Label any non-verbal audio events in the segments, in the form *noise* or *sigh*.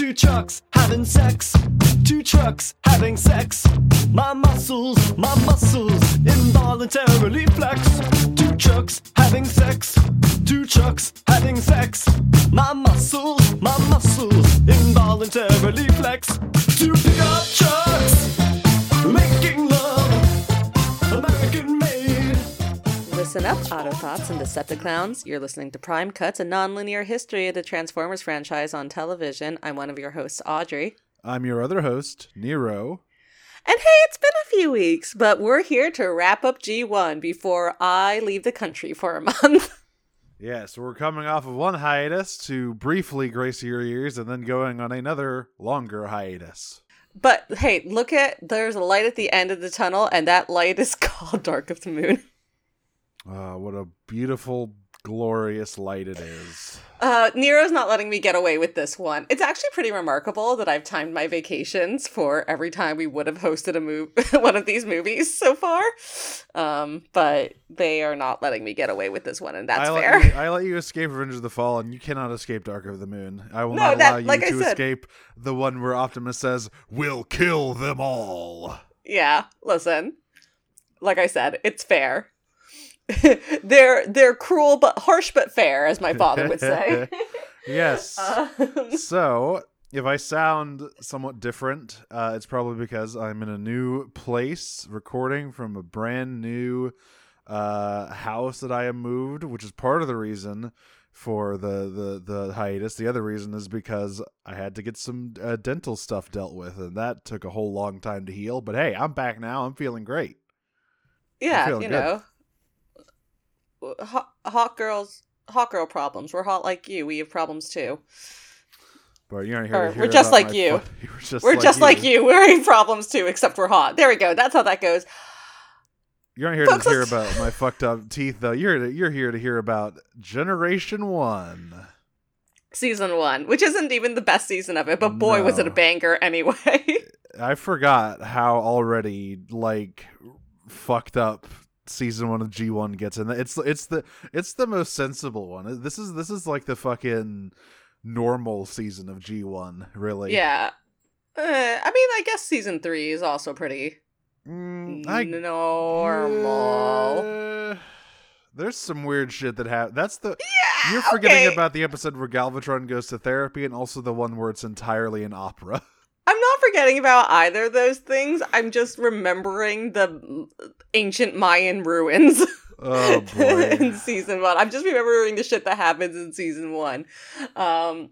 Two trucks having sex. Two trucks having sex. My muscles, my muscles involuntarily flex. Two trucks having sex. Two trucks having sex. My muscles, my muscles involuntarily flex. Two pickup trucks Listen up, Autobots and Decepticlowns. You're listening to Prime Cuts, a non-linear history of the Transformers franchise on television. I'm one of your hosts, Audrey. I'm your other host, Nero. And hey, it's been a few weeks, but we're here to wrap up G1 before I leave the country for a *laughs* month. Yeah, so we're coming off of one hiatus to briefly grace your ears and then going on another longer hiatus. but hey, look at there's a light at the end of the tunnel, and that light is *laughs* called Dark of the Moon. Uh, what a beautiful, glorious light it is. Uh, Nero's not letting me get away with this one. It's actually pretty remarkable that I've timed my vacations for every time we would have hosted a move *laughs* one of these movies so far. Um, but they are not letting me get away with this one, and that's I fair. Let you, I let you escape Revenge of the Fall, and You cannot escape Dark of the Moon. I will No, not that- allow you like to said- escape the one where Optimus says, We'll kill them all. yeah, listen. Like I said, it's fair. *laughs* they're they're cruel but harsh but fair, as my father would say. *laughs* Yes. *laughs* Um, so if I sound somewhat different, uh, it's probably because I'm in a new place recording from a brand new uh, house that I have moved, which is part of the reason for the, the, the hiatus. The other reason is because I had to get some uh, dental stuff dealt with, and that took a whole long time to heal. But hey, I'm back now. I'm feeling great. yeah, feeling you good. know, hot, hot girls, hot girl problems. We're hot like you. We have problems too. But you're not here Or to hear we're just like *laughs* you. we're just We're like just you. like you. We're having problems too, except we're hot. There we go. That's how that goes. You're not here Folks, to hear about my *laughs* fucked up teeth, though. You're to, you're here to hear about Generation One. Season one, which isn't even the best season of it, but boy, was it a banger anyway. *laughs* I forgot how already like fucked up season one of G one gets, in. it's it's the it's the most sensible one. This is this is like the fucking normal season of G one, really. yeah. Uh, I mean, I guess season three is also pretty Mm, I normal. Uh, there's some weird shit that happened. That's the Yeah, you're forgetting okay. about the episode where Galvatron goes to therapy, and also the one where it's entirely an opera. *laughs* I'm not forgetting about either of those things. I'm just remembering the ancient Mayan ruins. *laughs* Oh boy. in season one. I'm just remembering the shit that happens in season one. Um,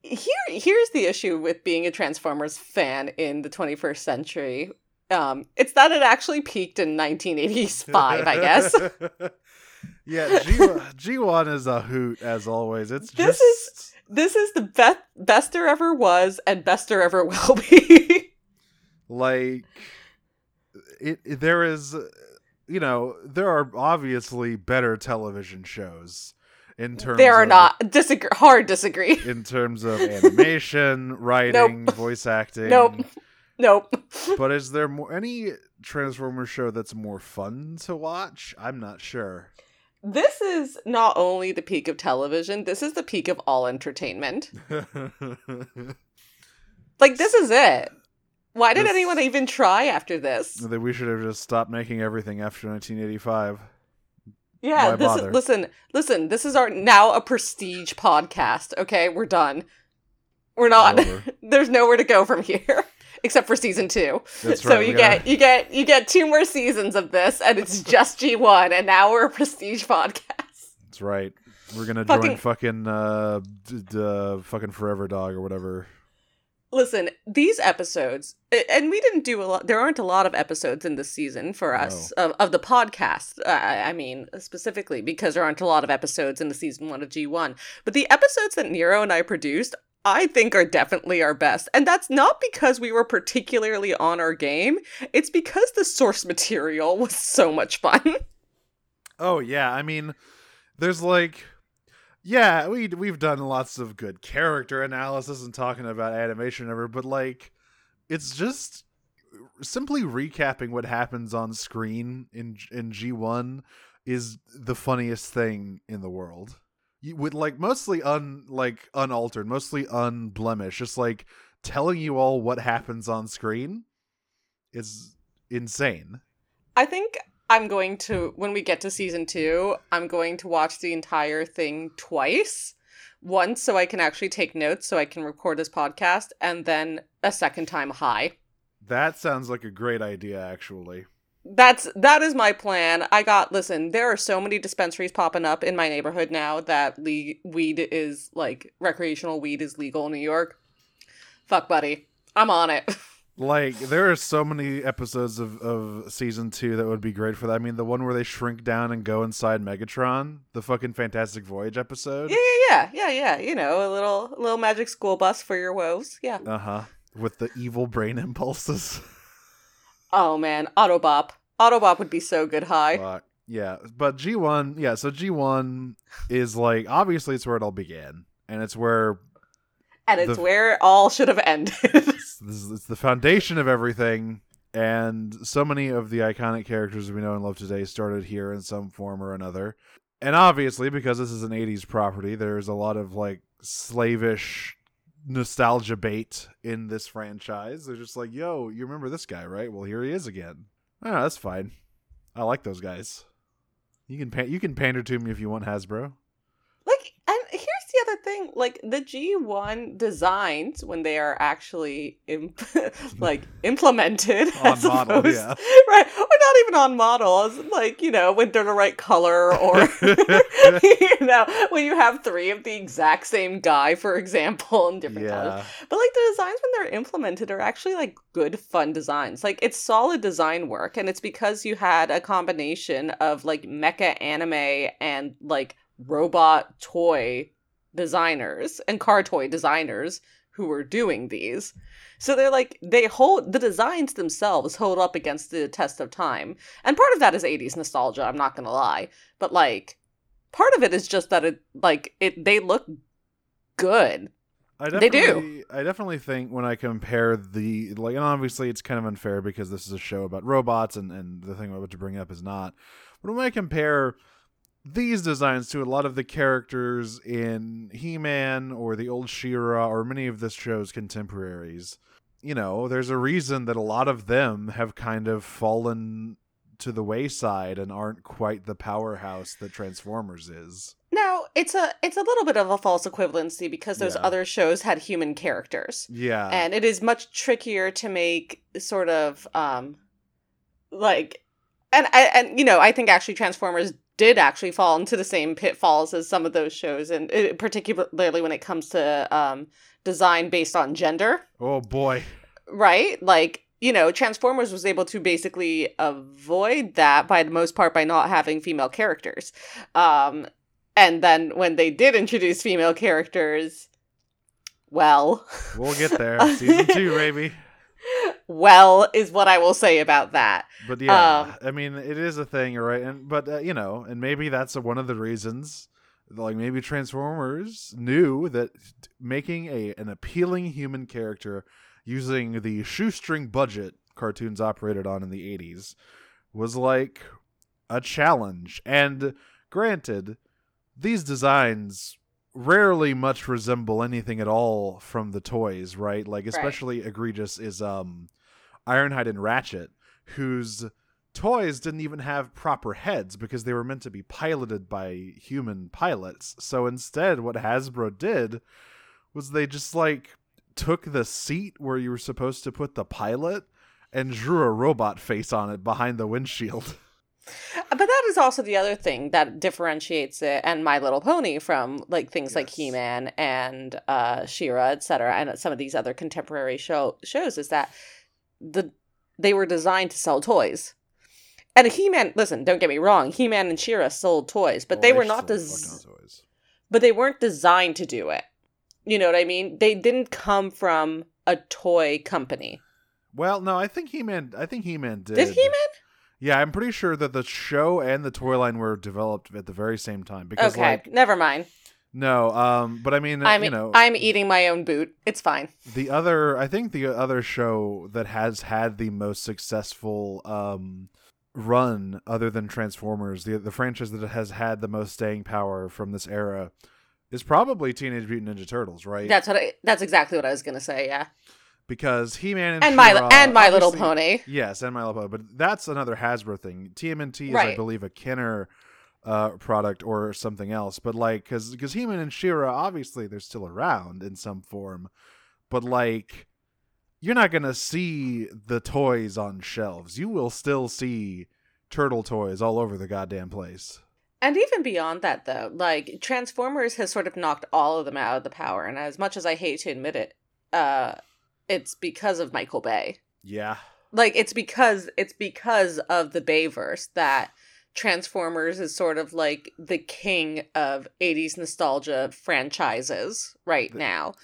here, here's the issue with being a Transformers fan in the 21st century. Um, it's that it actually peaked in 1985, I guess. *laughs* yeah, G G one is a hoot as always. It's This just is- This is the best best there ever was and best there ever will be. *laughs* like it, it- There is, you know, there are obviously better television shows in terms. there are of, not disagree hard disagree. *laughs* in terms of animation, writing, voice acting. Nope. Nope. *laughs* But is there more any Transformers show that's more fun to watch? I'm not sure. This is not only the peak of television, this is the peak of all entertainment. *laughs* Like this is it. Why did This- anyone even try after this? that we should have just stopped making everything after 1985. Yeah, why this bother? is listen, listen, this is our now a prestige podcast, okay? We're done. We're not *laughs* there's nowhere to go from here. Except for season two. That's so right, you we gotta- get you get you get two more seasons of this and it's *laughs* just G one and now we're a prestige podcast. That's right. We're gonna Fucking- join fucking uh, d- d- uh, fucking Forever Dog or whatever. Listen, these episodes, and we didn't do a lot. There aren't a lot of episodes in this season for us of, of the podcast. Uh, I I mean, specifically because there aren't a lot of episodes in the season one of G one. But the episodes that Nero and I produced, I think, are definitely our best, and that's not because we were particularly on our game. It's because the source material was so much fun. *laughs* Oh yeah, I mean, there's like, yeah, we we've done lots of good character analysis and talking about animation ever, but like, it's just simply recapping what happens on screen in in G one is the funniest thing in the world. With like mostly un like unaltered, mostly unblemished, just like telling you all what happens on screen is insane. I think I'm going to when we get to season 2, I'm going to watch the entire thing twice. Once so I can actually take notes so I can record this podcast and then a second time high. That sounds like a great idea, actually. That's that is my plan. I got listen, there are so many dispensaries popping up in my neighborhood now that le- weed is like recreational weed is legal in New York. Fuck buddy. I'm on it. *laughs* Like there are so many episodes of, of season two that would be great for that. I mean, the one where they shrink down and go inside Megatron, the fucking Fantastic Voyage episode. yeah, yeah, yeah, yeah, yeah. You know, a little little magic school bus for your woes. Yeah. Uh huh. With the evil brain impulses. *laughs* Oh man, Autobop. Autobop would be so good high. Fuck. Yeah, but G one, yeah. So G one is like obviously it's where it all began, and it's where and it's the- where it all should have ended. *laughs* it's, it's the foundation of everything. And so many of the iconic characters we know and love today started here in some form or another. And obviously, because this is an 80s property, there's a lot of like slavish nostalgia bait in this franchise. They're just like, yo, you remember this guy, right? Well, here he is again. Oh, that's fine. I like those guys. You can pan- you can pander to me if you want, Hasbro. Like, and here's the thing: like the G1 designs when they are actually imp- *laughs* like *laughs* implemented On model, opposed- yeah. *laughs* right, or not even on models, like you know when they're the right color, or you know when you have three of the exact same guy, for example, in different colors. But like the designs when they're implemented are actually like good fun designs. Like it's solid design work and it's because you had a combination of like mecha anime and like robot toy designers and car toy designers who were doing these. So they're like they hold the designs themselves hold up against the test of time. And part of that is 80s nostalgia, I'm not going to lie. But like part of it is just that it like it they look good. I They do. I definitely think when I compare the like, and obviously it's kind of unfair because this is a show about robots, and and the thing I'm about to bring up is not. But when I compare these designs to a lot of the characters in He-Man or the old She-Ra or many of this show's contemporaries, you know, there's a reason that a lot of them have kind of fallen to the wayside and aren't quite the powerhouse that Transformers is. Now, it's a it's a little bit of a false equivalency because those Yeah. other shows had human characters. Yeah. And it is much trickier to make sort of um like and I and you know, I think actually Transformers did actually fall into the same pitfalls as some of those shows and uh, particularly when it comes to um design based on gender oh boy. right? Like, you know, Transformers was able to basically avoid that by the most part by not having female characters. Um and then when they did introduce female characters, well, We'll get there. *laughs* Season two, baby. Well is what I will say about that. But yeah, Um, I mean, it is a thing, right? And but uh, you know, and maybe that's one of the reasons. Like maybe Transformers knew that making a an appealing human character using the shoestring budget cartoons operated on in the '80s was like a challenge. And granted, these designs rarely much resemble anything at all from the toys, right? Like especially egregious is um Ironhide and Ratchet, whose toys didn't even have proper heads because they were meant to be piloted by human pilots. So instead, what Hasbro did was they just like took the seat where you were supposed to put the pilot and drew a robot face on it behind the windshield. *laughs* But that is also the other thing that differentiates it and My Little Pony from like things like He-Man and uh She-Ra, etc., and some of these other contemporary show shows is that the they were designed to sell toys. And He-Man, listen, don't get me wrong, He-Man and She-Ra sold toys, but Oh, they were not des- fuck tons of toys. but they weren't designed to do it. You know what I mean? They didn't come from a toy company. Well, no, I think He-Man. I think He-Man did. Did He-Man? Yeah, I'm pretty sure that the show and the toy line were developed at the very same time. Because Okay, like never mind. no, um, but I mean, I'm you know, I'm eating my own boot. It's fine. the other i think the other show that has had the most successful um run other than Transformers, the the franchise that has had the most staying power from this era is probably Teenage Mutant Ninja Turtles, right? That's what I, that's exactly what I was gonna say. Yeah, because He-Man and, and my and My Little Pony. Yes, and My Little Pony, but that's another Hasbro thing. TMNT is, I believe, a Kenner uh, product or something else. But like, because because He-Man and She-Ra, obviously, they're still around in some form, but like, you're not gonna see the toys on shelves. You will still see turtle toys all over the goddamn place. And even beyond that, though, like Transformers has sort of knocked all of them out of the power. And as much as I hate to admit it, uh, it's because of Michael Bay. Yeah, Like it's because it's because of the Bayverse that Transformers is sort of like the king of '80s nostalgia franchises right now.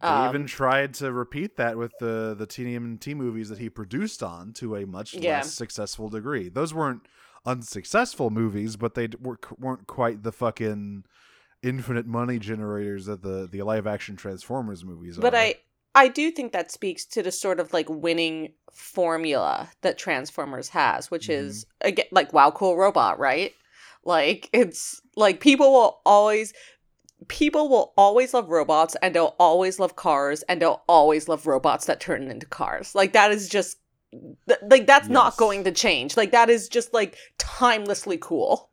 they Um, even tried to repeat that with the the TMNT movies that he produced on to a much Yeah. less successful degree. Those weren't unsuccessful movies, but they were, weren't quite the fucking infinite money generators that the the live action Transformers movies are. but I I do think that speaks to the sort of like winning formula that Transformers has, which mm-hmm. is again like wow cool robot, right? Like it's like people will always people will always love robots and they'll always love cars and they'll always love robots that turn into cars. Like that is just th- like that's not going to change. Like that is just like timelessly cool.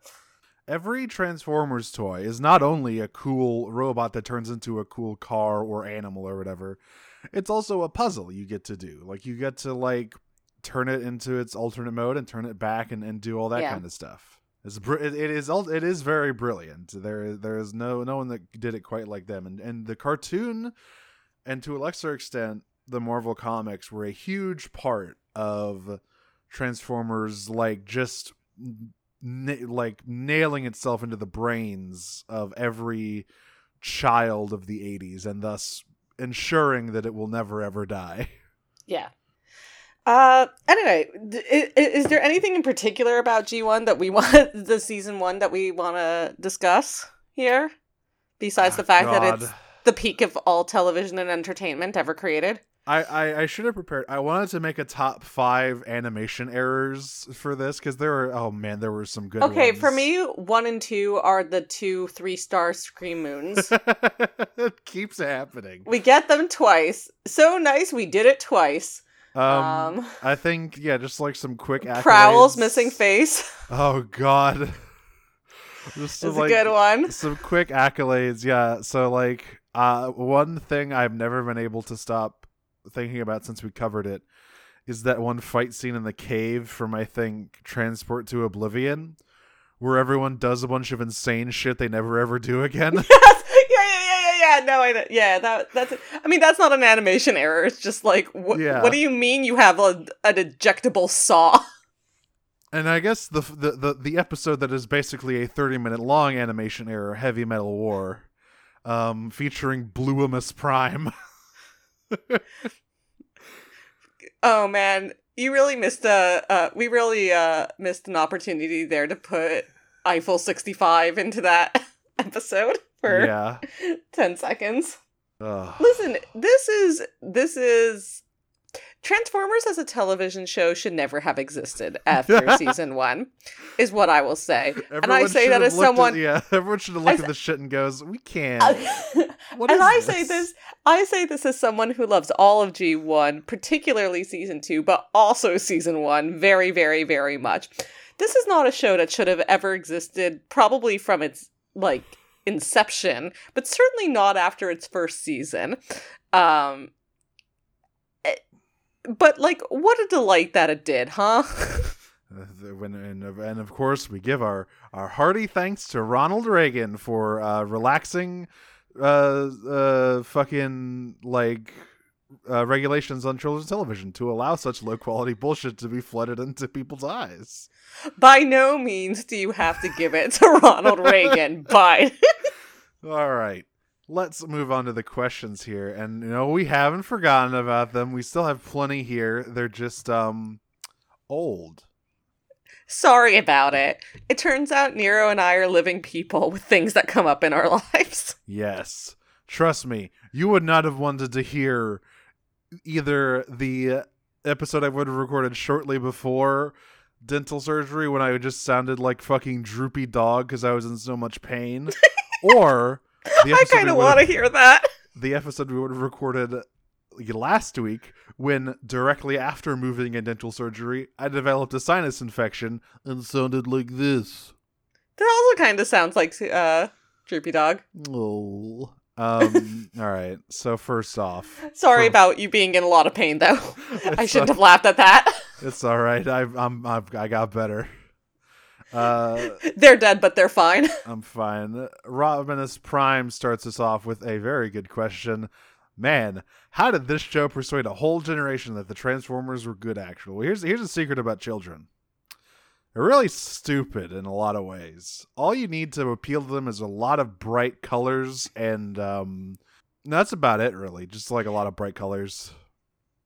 every Transformers toy is not only a cool robot that turns into a cool car or animal or whatever. It's also a puzzle you get to do. Like you get to like turn it into its alternate mode and turn it back and, and do all that Yeah. kind of stuff. It's br- it, it is it is very brilliant. There there is no no one that did it quite like them. And and the cartoon and to a lesser extent the Marvel comics were a huge part of Transformers like just na- like nailing itself into the brains of every child of the 80s and thus ensuring that it will never ever die. *laughs* Yeah. Uh. Anyway, d- i- i- is there anything in particular about G one that we *laughs* want the season one that we want to discuss here, besides the fact that it's the peak of all television and entertainment ever created? I, I, I should have prepared. I wanted to make a top five animation errors for this because there were oh man there were some good. Okay, for me, one and two are the two three star Scream Moons. *laughs* it keeps happening. we get them twice. So nice, we did it twice. Um, Um, I think yeah, just like some quick *laughs* accolades. Prowl's missing face *laughs* Oh God, this is some, a good one. some quick accolades yeah so like uh one thing i've never been able to stop thinking about since we covered it is that one fight scene in the cave from i think transport to oblivion where everyone does a bunch of insane shit they never ever do again *laughs* Yes, yeah, yeah, yeah, yeah, yeah. No, I. Yeah, that that's. I mean, that's not an animation error. It's just like, what? Yeah. What do you mean you have a an ejectable saw? *laughs* and i guess the, the the the episode that is basically a 30 minute long animation error heavy metal war um featuring bluimus prime *laughs* Oh man, you really missed a. Uh, we really uh missed an opportunity there to put Eiffel sixty five into that *laughs* episode for yeah ten seconds. Ugh. Listen, this is this is Transformers as a television show should never have existed *laughs* after season one, is what I will say. and I say that as looked at- someone. yeah, *laughs* everyone should have I looked at this shit and goes, "We can't." *laughs* What and I say this? this, I say this as someone who loves all of G one, particularly season two, but also season one, very, very, very much. This is not a show that should have ever existed, probably from its like inception, but certainly not after its first season. Um, but like, what a delight that it did, huh? *laughs* Uh, when, and, of- and of course, we give our, our hearty thanks to Ronald Reagan for uh, relaxing, uh, uh, fucking like uh, regulations on children's television to allow such low quality bullshit to be flooded into people's eyes. By no means do you have to give it to Ronald Reagan, *laughs* but All right. Let's move on to the questions here. And you know, we haven't forgotten about them. We still have plenty here. They're just um old. Sorry about it. It turns out Nero and I are living people with things that come up in our *laughs* lives. Yes. Trust me, you would not have wanted to hear either the episode I would have recorded shortly before dental surgery when I just sounded like fucking droopy dog because I was in so much pain, *laughs* or *laughs* I kind of want to hear that. the episode we would have recorded last week when directly after moving and dental surgery I developed a sinus infection and sounded like this. That also kind of sounds like uh, Droopy Dog. Oh. Um *laughs* all right. So first off, Sorry For- about you being in a lot of pain, though. *laughs* I shouldn't all- have laughed at that. it's all right. I I'm, I've, I got better. Uh *laughs* they're dead, but they're fine. *laughs* I'm fine. Robinus Prime starts us off with a very good question. Man, how did this show persuade a whole generation that the Transformers were good? Actually, well, here's here's a secret about children. They're really stupid in a lot of ways. All you need to appeal to them is a lot of bright colors, and um, that's about it. Really, just like a lot of bright colors.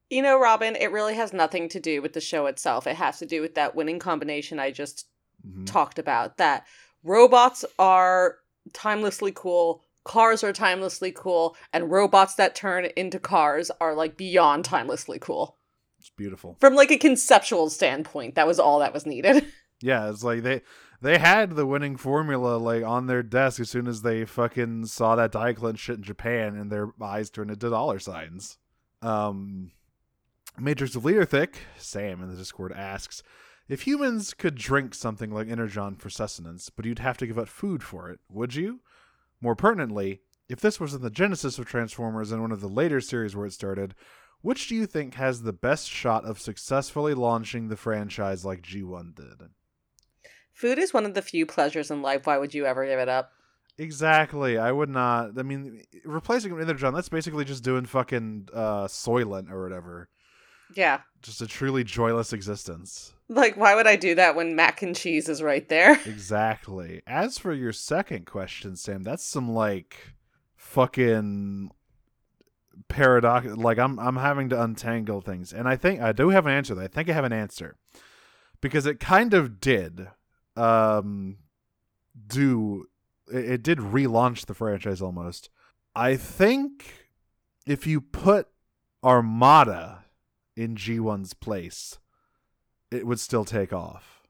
You know, Robin, it really has nothing to do with the show itself. It has to do with that winning combination I just Mhm. talked about that robots are timelessly cool, cars are timelessly cool, and robots that turn into cars are like beyond timelessly cool. It's beautiful. From like a conceptual standpoint, that was all that was needed. *laughs* Yeah, it's like they they had the winning formula like on their desk as soon as they fucking saw that Diaclone shit in Japan and their eyes turned into dollar signs. Um Matrix of Leader Thick, Sam in the Discord asks, if humans could drink something like Energon for sustenance, but you'd have to give up food for it, would you? More pertinently, if this was in the genesis of Transformers and one of the later series where it started, which do you think has the best shot of successfully launching the franchise like G1 did? Food is one of the few pleasures in life. Why would you ever give it up? Exactly. I would not. I mean, replacing with Energon, that's basically just doing fucking uh, Soylent or whatever. Yeah. Just a truly joyless existence. Like, why would I do that when mac and cheese is right there? *laughs* Exactly. As for your second question, Sam, that's some like fucking paradox. Like I'm, I'm having to untangle things, and I think I do have an answer. Though. I think I have an answer because it kind of did, um, do it, it did relaunch the franchise almost. I think if you put Armada in G1's place, it would still take off.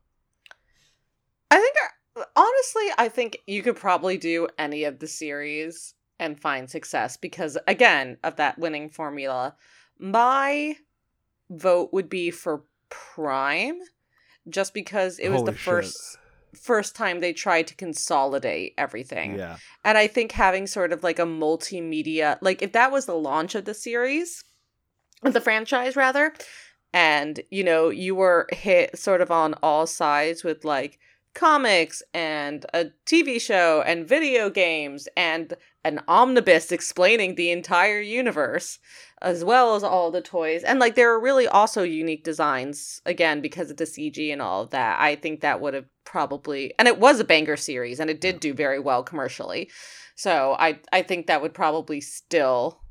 I think, uh, honestly, I think you could probably do any of the series and find success because, again, of that winning formula. My vote would be for Prime, just because it was Holy the shit. first first time they tried to consolidate everything. Yeah. And I think having sort of like a multimedia, like if that was the launch of the series, the franchise rather, and you know, you were hit sort of on all sides with like comics and a TV show and video games and an omnibus explaining the entire universe as well as all the toys. And like there are really also unique designs again because of the CG and all of that. I think that would have probably and it was a banger series and it did do very well commercially. So I I think that would probably still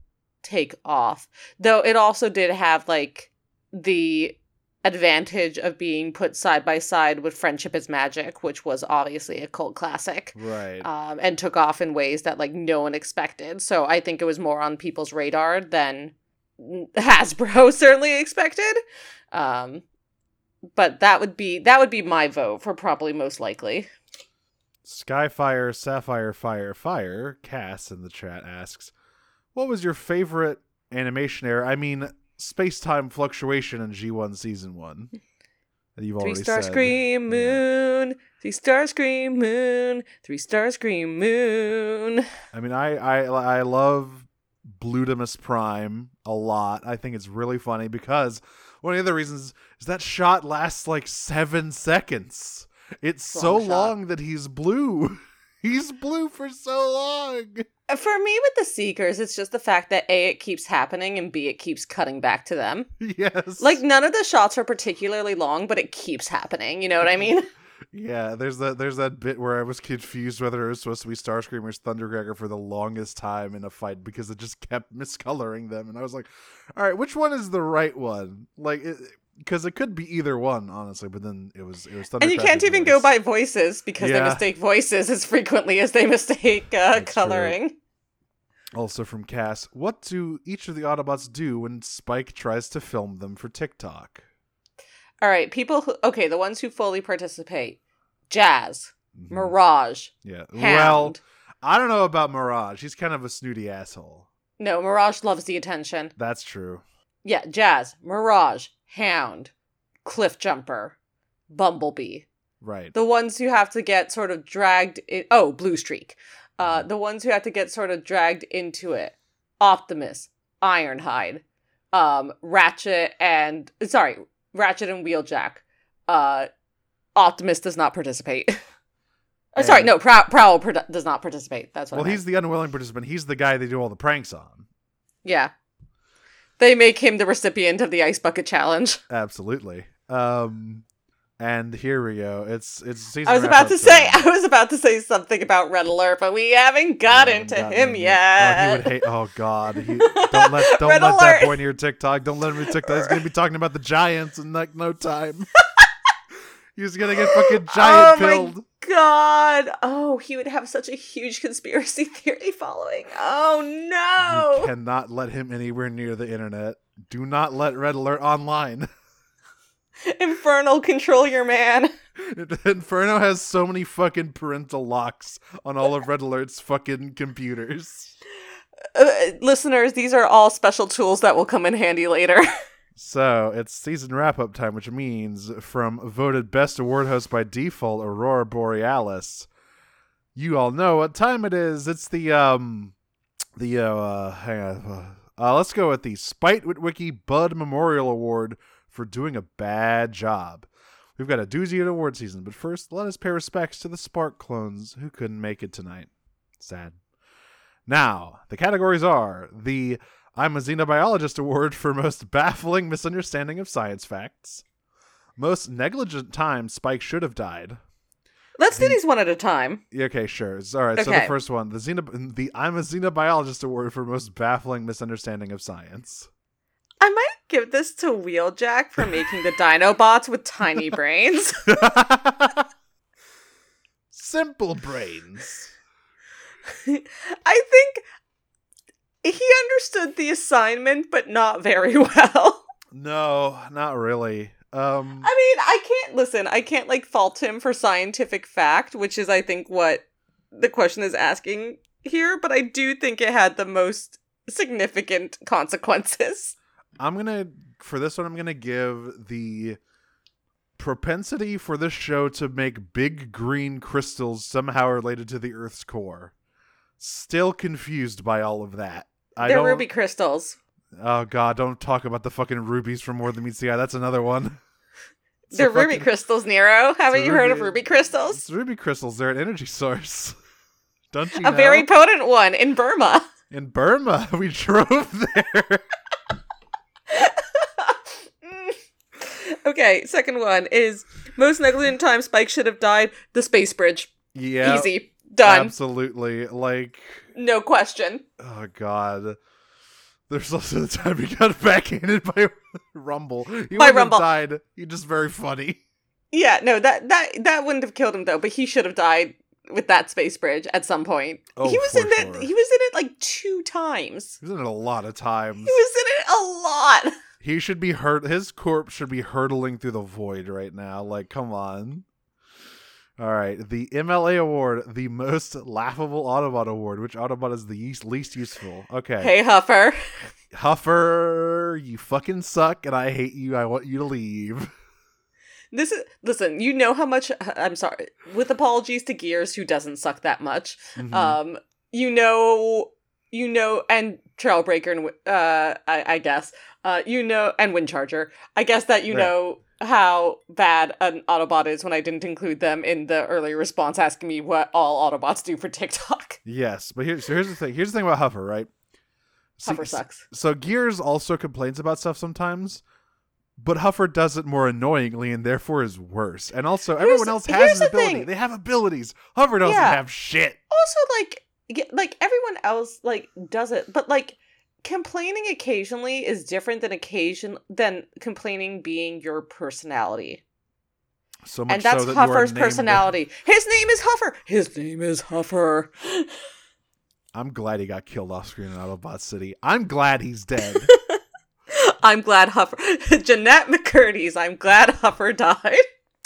take off though it also did have like the advantage of being put side by side with Friendship is Magic, which was obviously a cult classic. Right. Um, and took off in ways that like no one expected. So I think it was more on people's radar than *laughs* Hasbro *laughs* certainly expected. Um, but that would be that would be my vote for probably most likely. Skyfire, Sapphire, Fire, Fire, Cass in the chat asks, What was your favorite animation era? I mean, space time fluctuation in G1 Season 1. *laughs* You've Three star said. scream Yeah. moon, three star scream moon, three star scream moon. I mean, I, I, I love Bludimus Prime a lot. I think it's really funny because one of the other reasons is that shot lasts like seven seconds. It's so shot. long that he's blue. *laughs* he's blue for so long. For me, with the Seekers, it's just the fact that A, it keeps happening, and B, it keeps cutting back to them. Yes. Like, none of the shots are particularly long, but it keeps happening. You know what I mm-hmm. mean? *laughs* Yeah, there's that there's that bit where I was confused whether it was supposed to be Starscream or Thundercracker for the longest time in a fight because it just kept miscoloring them, and I was like, "All right, which one is the right one?" Like, because it, could be either one, honestly. But then it was it was Thundercracker's and you can't even voice. go by voices because they mistake voices as frequently as they mistake uh, That's true. coloring. Also from Cass, what do each of the Autobots do when Spike tries to film them for TikTok? All right, people who okay, the ones who fully participate: Jazz, Mhm. Mirage, Yeah. Well, I don't know about Mirage. He's kind of a snooty asshole. no, Mirage loves the attention. That's true. Yeah, Jazz, Mirage, Hound, Cliffjumper, Bumblebee. Right. The ones who have to get sort of dragged in oh, Bluestreak. Uh Mhm. the ones who have to get sort of dragged into it. Optimus, Ironhide, um, Ratchet and sorry, Ratchet and Wheeljack. Uh Optimus does not participate. *laughs* Uh, sorry, no, Prow- Prowl does not participate. That's what well, I meant. he's the unwilling participant. He's the guy they do all the pranks on. Yeah. They make him the recipient of the ice bucket challenge. Absolutely. Um, and here we go. It's it's season. I was about to say. *laughs* I was about to say something about Red Alert, but we haven't gotten to him him yet. Oh, he would hate. Oh God! He, *laughs* don't let don't Red let alert. that boy near TikTok. Don't let him near TikTok. He's gonna be talking about the Giants in like no time. *laughs* He's gonna get fucking giant Oh pilled. God. Oh, he would have such a huge conspiracy *laughs* theory following. Oh You no. cannot let him anywhere near the internet. Do not let Red Alert online. *laughs* Inferno control your man. *laughs* Inferno has so many fucking parental locks on all of Red Alert's fucking computers. Uh, listeners, these are all special tools that will come in handy later. So it's season wrap up time, which means from voted best award host by default, Aurora Borealis. You all know what time it is. It's the um the uh, uh hang on. Uh, let's go with the Spike Witwicky Bud Memorial Award for doing a bad job. We've got a doozy of award season, but first let us pay respects to the Spark clones who couldn't make it tonight. Sad. Now, the categories are the I'm a Xenobiologist Award for most baffling misunderstanding of science facts, most negligent time Spike should have died. Let's do these one at a time. Okay, sure. All right. So the first one, the Xeno, the I'm a Xenobiologist Award for most baffling misunderstanding of science. I might give this to Wheeljack for making the Dinobots with tiny *laughs* brains. Simple brains. *laughs* I think he understood the assignment, but not very *laughs* well. No, not really. Um, I mean, I can't listen. I can't like fault him for scientific fact, which is, I think, what the question is asking here. But I do think it had the most significant consequences. I'm gonna for this one. I'm gonna give the propensity for this show to make big green crystals somehow related to the Earth's core. Still confused by all of that. I They're don't. ruby crystals. Oh God! Don't talk about the fucking rubies from More Than Meets the Eye. That's another one. *laughs* It's They're a ruby crystals, Nero. Haven't you heard of ruby- ruby crystals? It's ruby crystals. They're an energy source. *laughs* Don't you A know? very potent one in Burma. *laughs* In Burma, we drove there. Okay, second one is most negligent time Spike should have died. The space bridge. yeah, Easy. Done. Absolutely. Like, No question. oh God. There's also the time he got backhanded by *laughs* Rumble. He By Rumble. died. He's just very funny. Yeah, no, that that that wouldn't have killed him though, but he should have died with that space bridge at some point. Oh, he was in it sure. he was in it like two times. He's in it a lot of times. He was in it a lot. He should be hurt. His corpse should be hurtling through the void right now. Like, come on. All right, the MLA award, the most laughable Autobot award. Which Autobot is the least, least useful? Okay, Hey Huffer. Huffer, you fucking suck, and I hate you. I want you to leave. This is listen, you know how much I'm sorry. With apologies to Gears who doesn't suck that much. Mhm. Um you know you know and Trailbreaker and uh I, I guess. Uh you know and Windcharger. I guess that you Right. know how bad an Autobot is when I didn't include them in the earlier response asking me what all Autobots do for TikTok. yes, but here's so here's the thing. Here's the thing about Huffer, right? See- Huffer sucks. So Gears also complains about stuff sometimes, but Huffer does it more annoyingly and therefore is worse. And also, everyone else has an the ability. thing. They have abilities. Huffer doesn't Yeah. have shit. Also like like everyone else like does it, but like complaining occasionally is different than occasion than complaining being your personality. So much and that's so that Huffer's personality. *laughs* His name is Huffer. His name is Huffer. *laughs* I'm glad he got killed off screen in Autobot City. I'm glad he's dead. *laughs* I'm glad Huffer. Jennette McCurdy's. I'm glad Huffer died.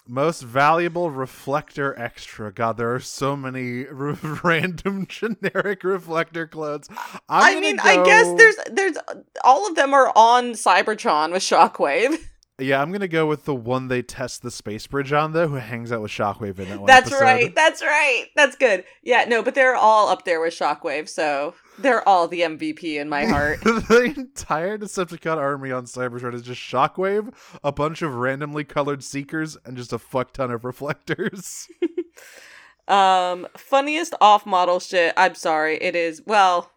Most valuable reflector extra. God, there are so many r- *laughs* random generic reflector clothes. I'm I mean, I guess there's there's all of them are on Cybertron with Shockwave. *laughs* Yeah, I'm gonna go with the one they test the space bridge on, though, who hangs out with Shockwave in that one. That's episode. right. That's right. That's good. Yeah, no, but they're all up there with Shockwave, so they're all the MVP in my heart. *laughs* the entire Decepticon army on Cybertron is just Shockwave, a bunch of randomly colored Seekers, and just a fuck ton of reflectors. *laughs* Um, funniest off model shit. I'm sorry. It is well.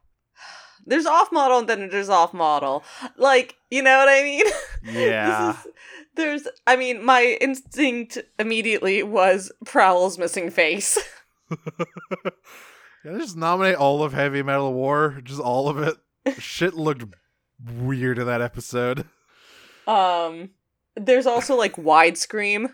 There's off model and then there's off model. Like, you know what I mean? *laughs* yeah. This is, there's. I mean, my instinct immediately was Prowl's missing face. *laughs* Yeah, just nominate all of Heavy Metal War, just all of it. *laughs* Shit looked weird in that episode. Um, there's also like widescreen.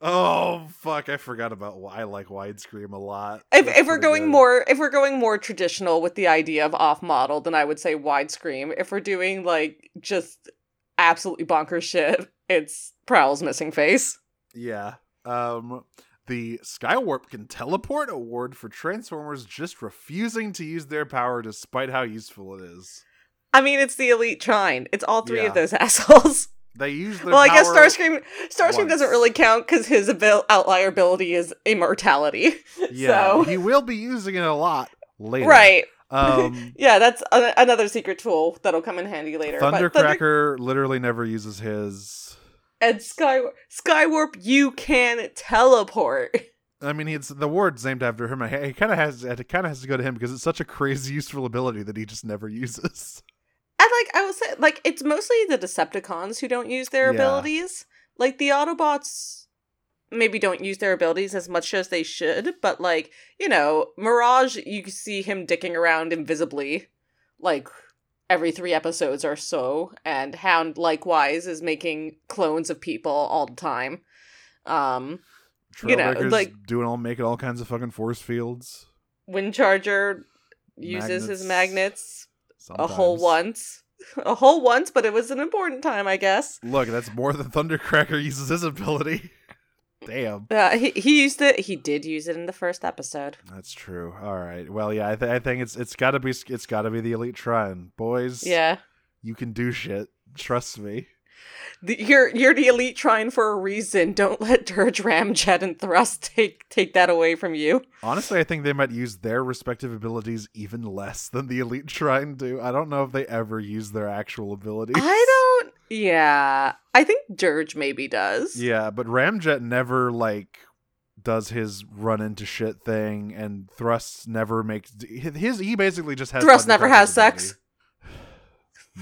Oh fuck! I forgot about. I like widescreen a lot. If if we're going good. more if we're going more traditional with the idea of off model, then I would say widescreen. If we're doing like just absolutely bonkers shit, *laughs* it's Prowl's missing face. yeah. Um, the Skywarp can teleport award for Transformers just refusing to use their power despite how useful it is. I mean, it's the elite trine. It's all three Yeah. of those *laughs* assholes. They use their well, I guess Starscream Starscream once. doesn't really count because his abil- outlier ability is immortality. *laughs* Yeah, so he will be using it a lot later. right, Um, *laughs* yeah, that's a- another secret tool that'll come in handy later. But Thunder- Thundercracker literally never uses his. and Sky Skywarp, you can teleport. I mean, it's the word's named after him. He kind of has it kind of has to go to him because it's such a crazy useful ability that he just never uses. And like I will say, like it's mostly the Decepticons who don't use their Yeah. abilities. Like the Autobots maybe don't use their abilities as much as they should, but like, you know, Mirage, you see him dicking around invisibly, like every three episodes or so, and Hound likewise is making clones of people all the time. Um You know, like- doing all making all kinds of fucking force fields. Windcharger uses his Magnets. Magnets a whole once. A whole once, but it was an important time, I guess. Look, that's more than Thundercracker uses his ability. *laughs* Damn, Uh, he he used it. He did use it in the first episode. that's true. All right. Well, yeah, I, th- I think it's it's got to be it's got to be the Elite Trine, boys. Yeah, you can do shit. Trust me. The, you're you're the Elite Trine for a reason. Don't let Dirge, Ramjet, and Thrust take take that away from you. Honestly, I think they might use their respective abilities even less than the Elite Trine do. I don't know if they ever use their actual abilities. I don't. Yeah, I think Dirge maybe does. Yeah, but Ramjet never like does his run into shit thing, and Thrust never makes his. He basically just has Thrust never has sex. *sighs*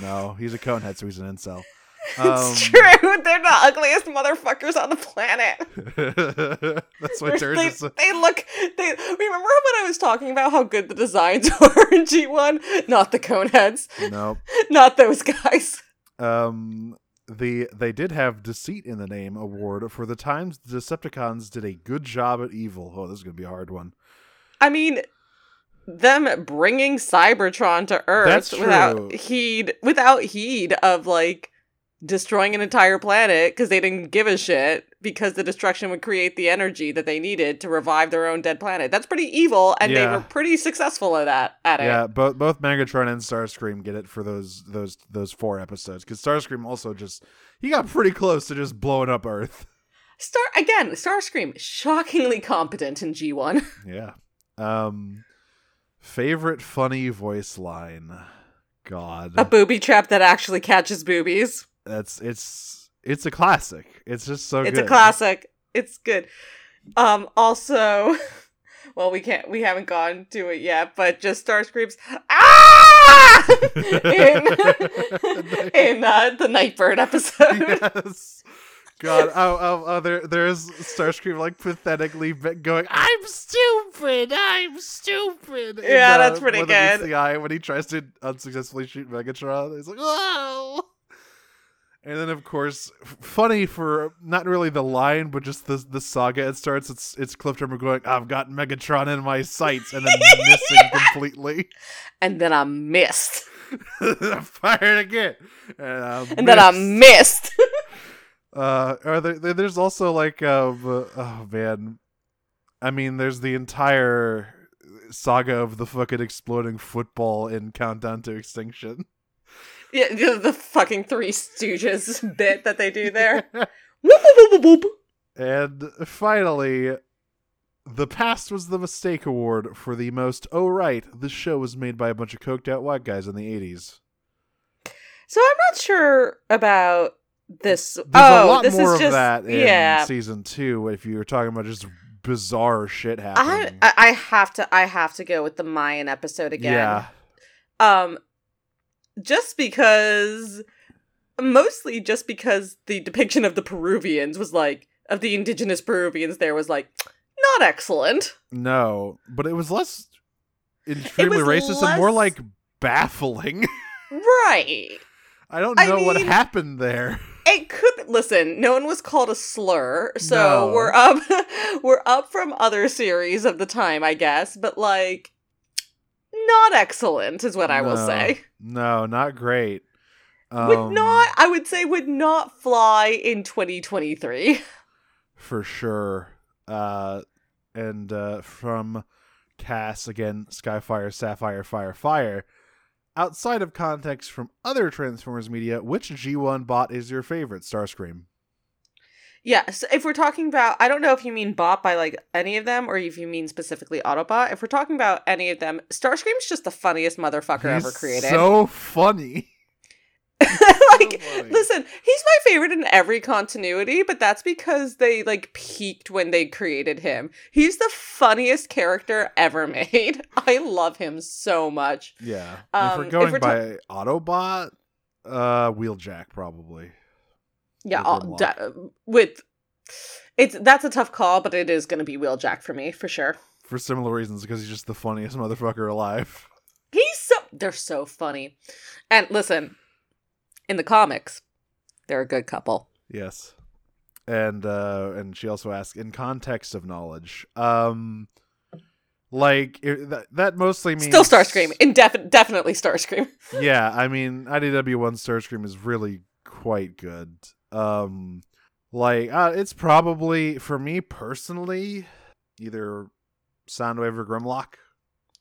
No, he's a conehead, so he's an incel. *laughs* it's Um, true. They're the ugliest motherfuckers on the planet. *laughs* That's why They're- they. Look. They remember when I was talking about how good the designs *laughs* were in G one. Not the coneheads. no, Not those guys. um, the they did have deceit in the name award for the times the Decepticons did a good job at evil. Oh, this is gonna be a hard one. I mean, them bringing Cybertron to Earth without heed, without heed of like destroying an entire planet because they didn't give a shit because the destruction would create the energy that they needed to revive their own dead planet. That's pretty evil, and they were pretty successful at that. At it. Yeah, both both Megatron and Starscream get it for those those those four episodes because Starscream also just he got pretty close to just blowing up Earth. Star again, Starscream, shockingly competent in G one. *laughs* Yeah. Um, favorite funny voice line. God, a booby trap that actually catches boobies. That's it's it's a classic. It's just so it's good. a classic. It's good. Um also *laughs* well we can't we haven't gone to it yet, but just Starscream's Ah *laughs* in *laughs* in uh, the Nightbird episode. yes. God, oh, oh, oh, there, there's Starscream like pathetically going, "I'm stupid, I'm stupid." in Yeah, the- that's pretty good. The eye when he tries to unsuccessfully shoot Megatron, he's like, "Oh!" And then, of course, funny for not really the line, but just the the saga. It starts. It's it's Cliffjumper going, "I've got Megatron in my sights," and then *laughs* missing completely. and then I missed. *laughs* I fired again, and, I and then I missed. *laughs* Uh, are there, there- there's also like, um, uh, oh man, I mean, there's the entire saga of the fucking exploding football in Countdown to Extinction. Yeah, the, the fucking Three Stooges *laughs* bit that they do there. *laughs* Whoop, whoop, whoop, whoop, whoop. And finally, the past was the mistake award for the most. Oh right, this show was made by a bunch of coked out white guys in the '80s. So I'm not sure about this. There's oh, a lot this more is of just that in yeah. season two. If you're talking about just bizarre shit happening, I I have to I have to go with the Mayan episode again. yeah, Um, just because, mostly just because the depiction of the Peruvians was like of the indigenous Peruvians there was like not excellent. no, but it was less extremely was racist and more like baffling. *laughs* Right. I don't I know what happened there. It could listen. No one was called a slur, so No. we're up. *laughs* we're up from other series of the time, I guess. But like, not excellent is what I will say. No, not great. would Um, not. I would say would not fly in 2023. for sure. Uh, and uh, from Cass again, Skyfire, Sapphire, Fire, Fire. Outside of context from other Transformers media, which G1 bot is your favorite? Starscream. Yeah, so if we're talking about, I don't know if you mean bot by like any of them or if you mean specifically Autobot. If we're talking about any of them, Starscream's just the funniest motherfucker ever created. So funny. *laughs* like, funny. listen, he's my favorite in every continuity, but that's because they like peaked when they created him. He's the funniest character ever *laughs* made. I love him so much. Yeah. if Um, we're if going we're ta- by Autobot, uh, Wheeljack probably. Yeah, With all, da- with it's that's a tough call, but it is going to be Wheeljack for me for sure. For similar reasons, because he's just the funniest *laughs* motherfucker alive. He's so they're so funny. And listen, in the comics, they're a good couple. Yes. And uh and she also asked in context of knowledge. Um like it, that, that mostly means Still Starscream, Indef- definitely Starscream. *laughs* Yeah, I mean IDW1 Starscream is really quite good. Um like uh, it's probably for me personally either Soundwave or Grimlock.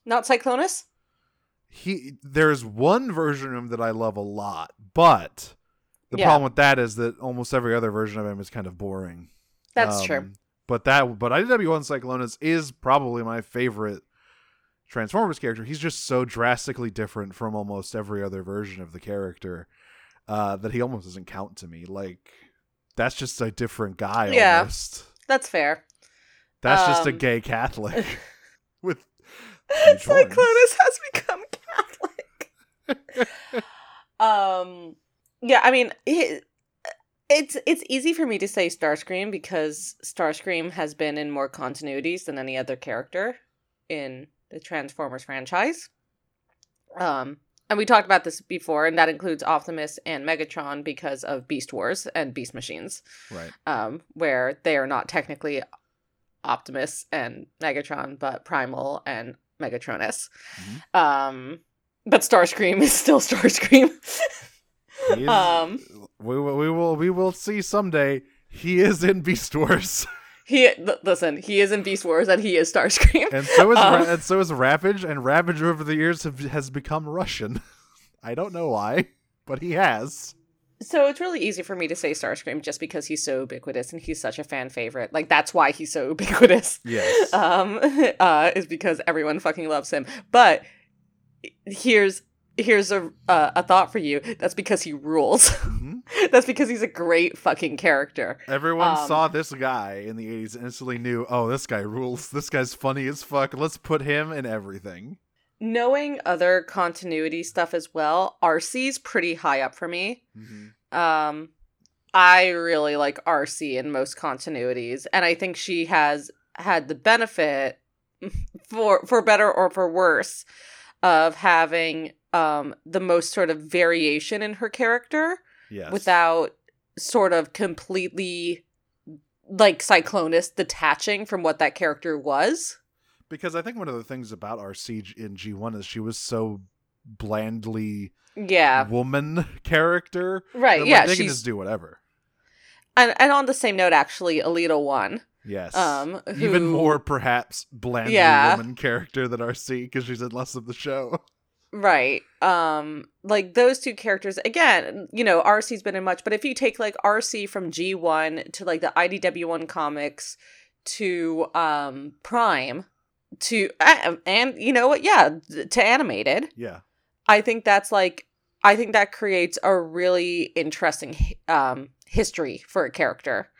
Not Cyclonus. He there's one version of him that I love a lot, but the Yeah. problem with that is that almost every other version of him is kind of boring. That's Um, true. But that, but IDW1 Cyclonus is probably my favorite Transformers character. He's just so drastically different from almost every other version of the character uh, that he almost doesn't count to me. Like that's just a different guy. Yeah. Almost. That's fair. That's just a Um, gay Catholic *laughs* with. *laughs* Cyclonus has become *laughs* Catholic. um, yeah, I mean, it, it's it's easy for me to say Starscream because Starscream has been in more continuities than any other character in the Transformers franchise. Um, and we talked about this before, and that includes Optimus and Megatron because of Beast Wars and Beast Machines right. um, where they are not technically Optimus and Megatron, but Primal and Megatronus. Mhm. Um, but Starscream is still *laughs* Starscream. Um, we will, we will, we will see someday. He is in Beast Wars, *laughs* he l- listen, he is in Beast Wars and he is Starscream. and so is Um, Ra- and so is Ravage, and Ravage over the years have, has become Russian. *laughs* I don't know why, but he has. So it's really easy for me to say Starscream just because he's so ubiquitous and he's such a fan favorite. Like that's why he's so *laughs* ubiquitous. Yes. um *laughs* uh is because everyone fucking loves him but here's here's a uh, a thought for you that's because he rules *laughs* Mhm. that's because he's a great fucking character Everyone Um, saw this guy in the 80s and instantly knew, oh, this guy rules. This guy's funny as fuck. Let's put him in everything. knowing other continuity stuff as well Arcee's pretty high up for me um i really like Arcee in most continuities and i think she has had the benefit *laughs* for for better or for worse of having um the most sort of variation in her character Yes. without sort of completely like cyclonus detaching from what that character was Because I think one of the things about Arcee in G1 is she was so blandly Yeah. woman *laughs* character. Right. I'm yeah. like, they can just do whatever. and, and on the same note, actually, Elita One. Yes. Um, Even more, perhaps, blandly Yeah. woman character than Arcee because she's in less of the show. Right. Um like those two characters again, you know, Arcee's been in much, but if you take like Arcee from G1 to like the IDW1 comics to um Prime to uh, and you know what? Yeah, to animated. Yeah. I think that's like I think that creates a really interesting um history for a character.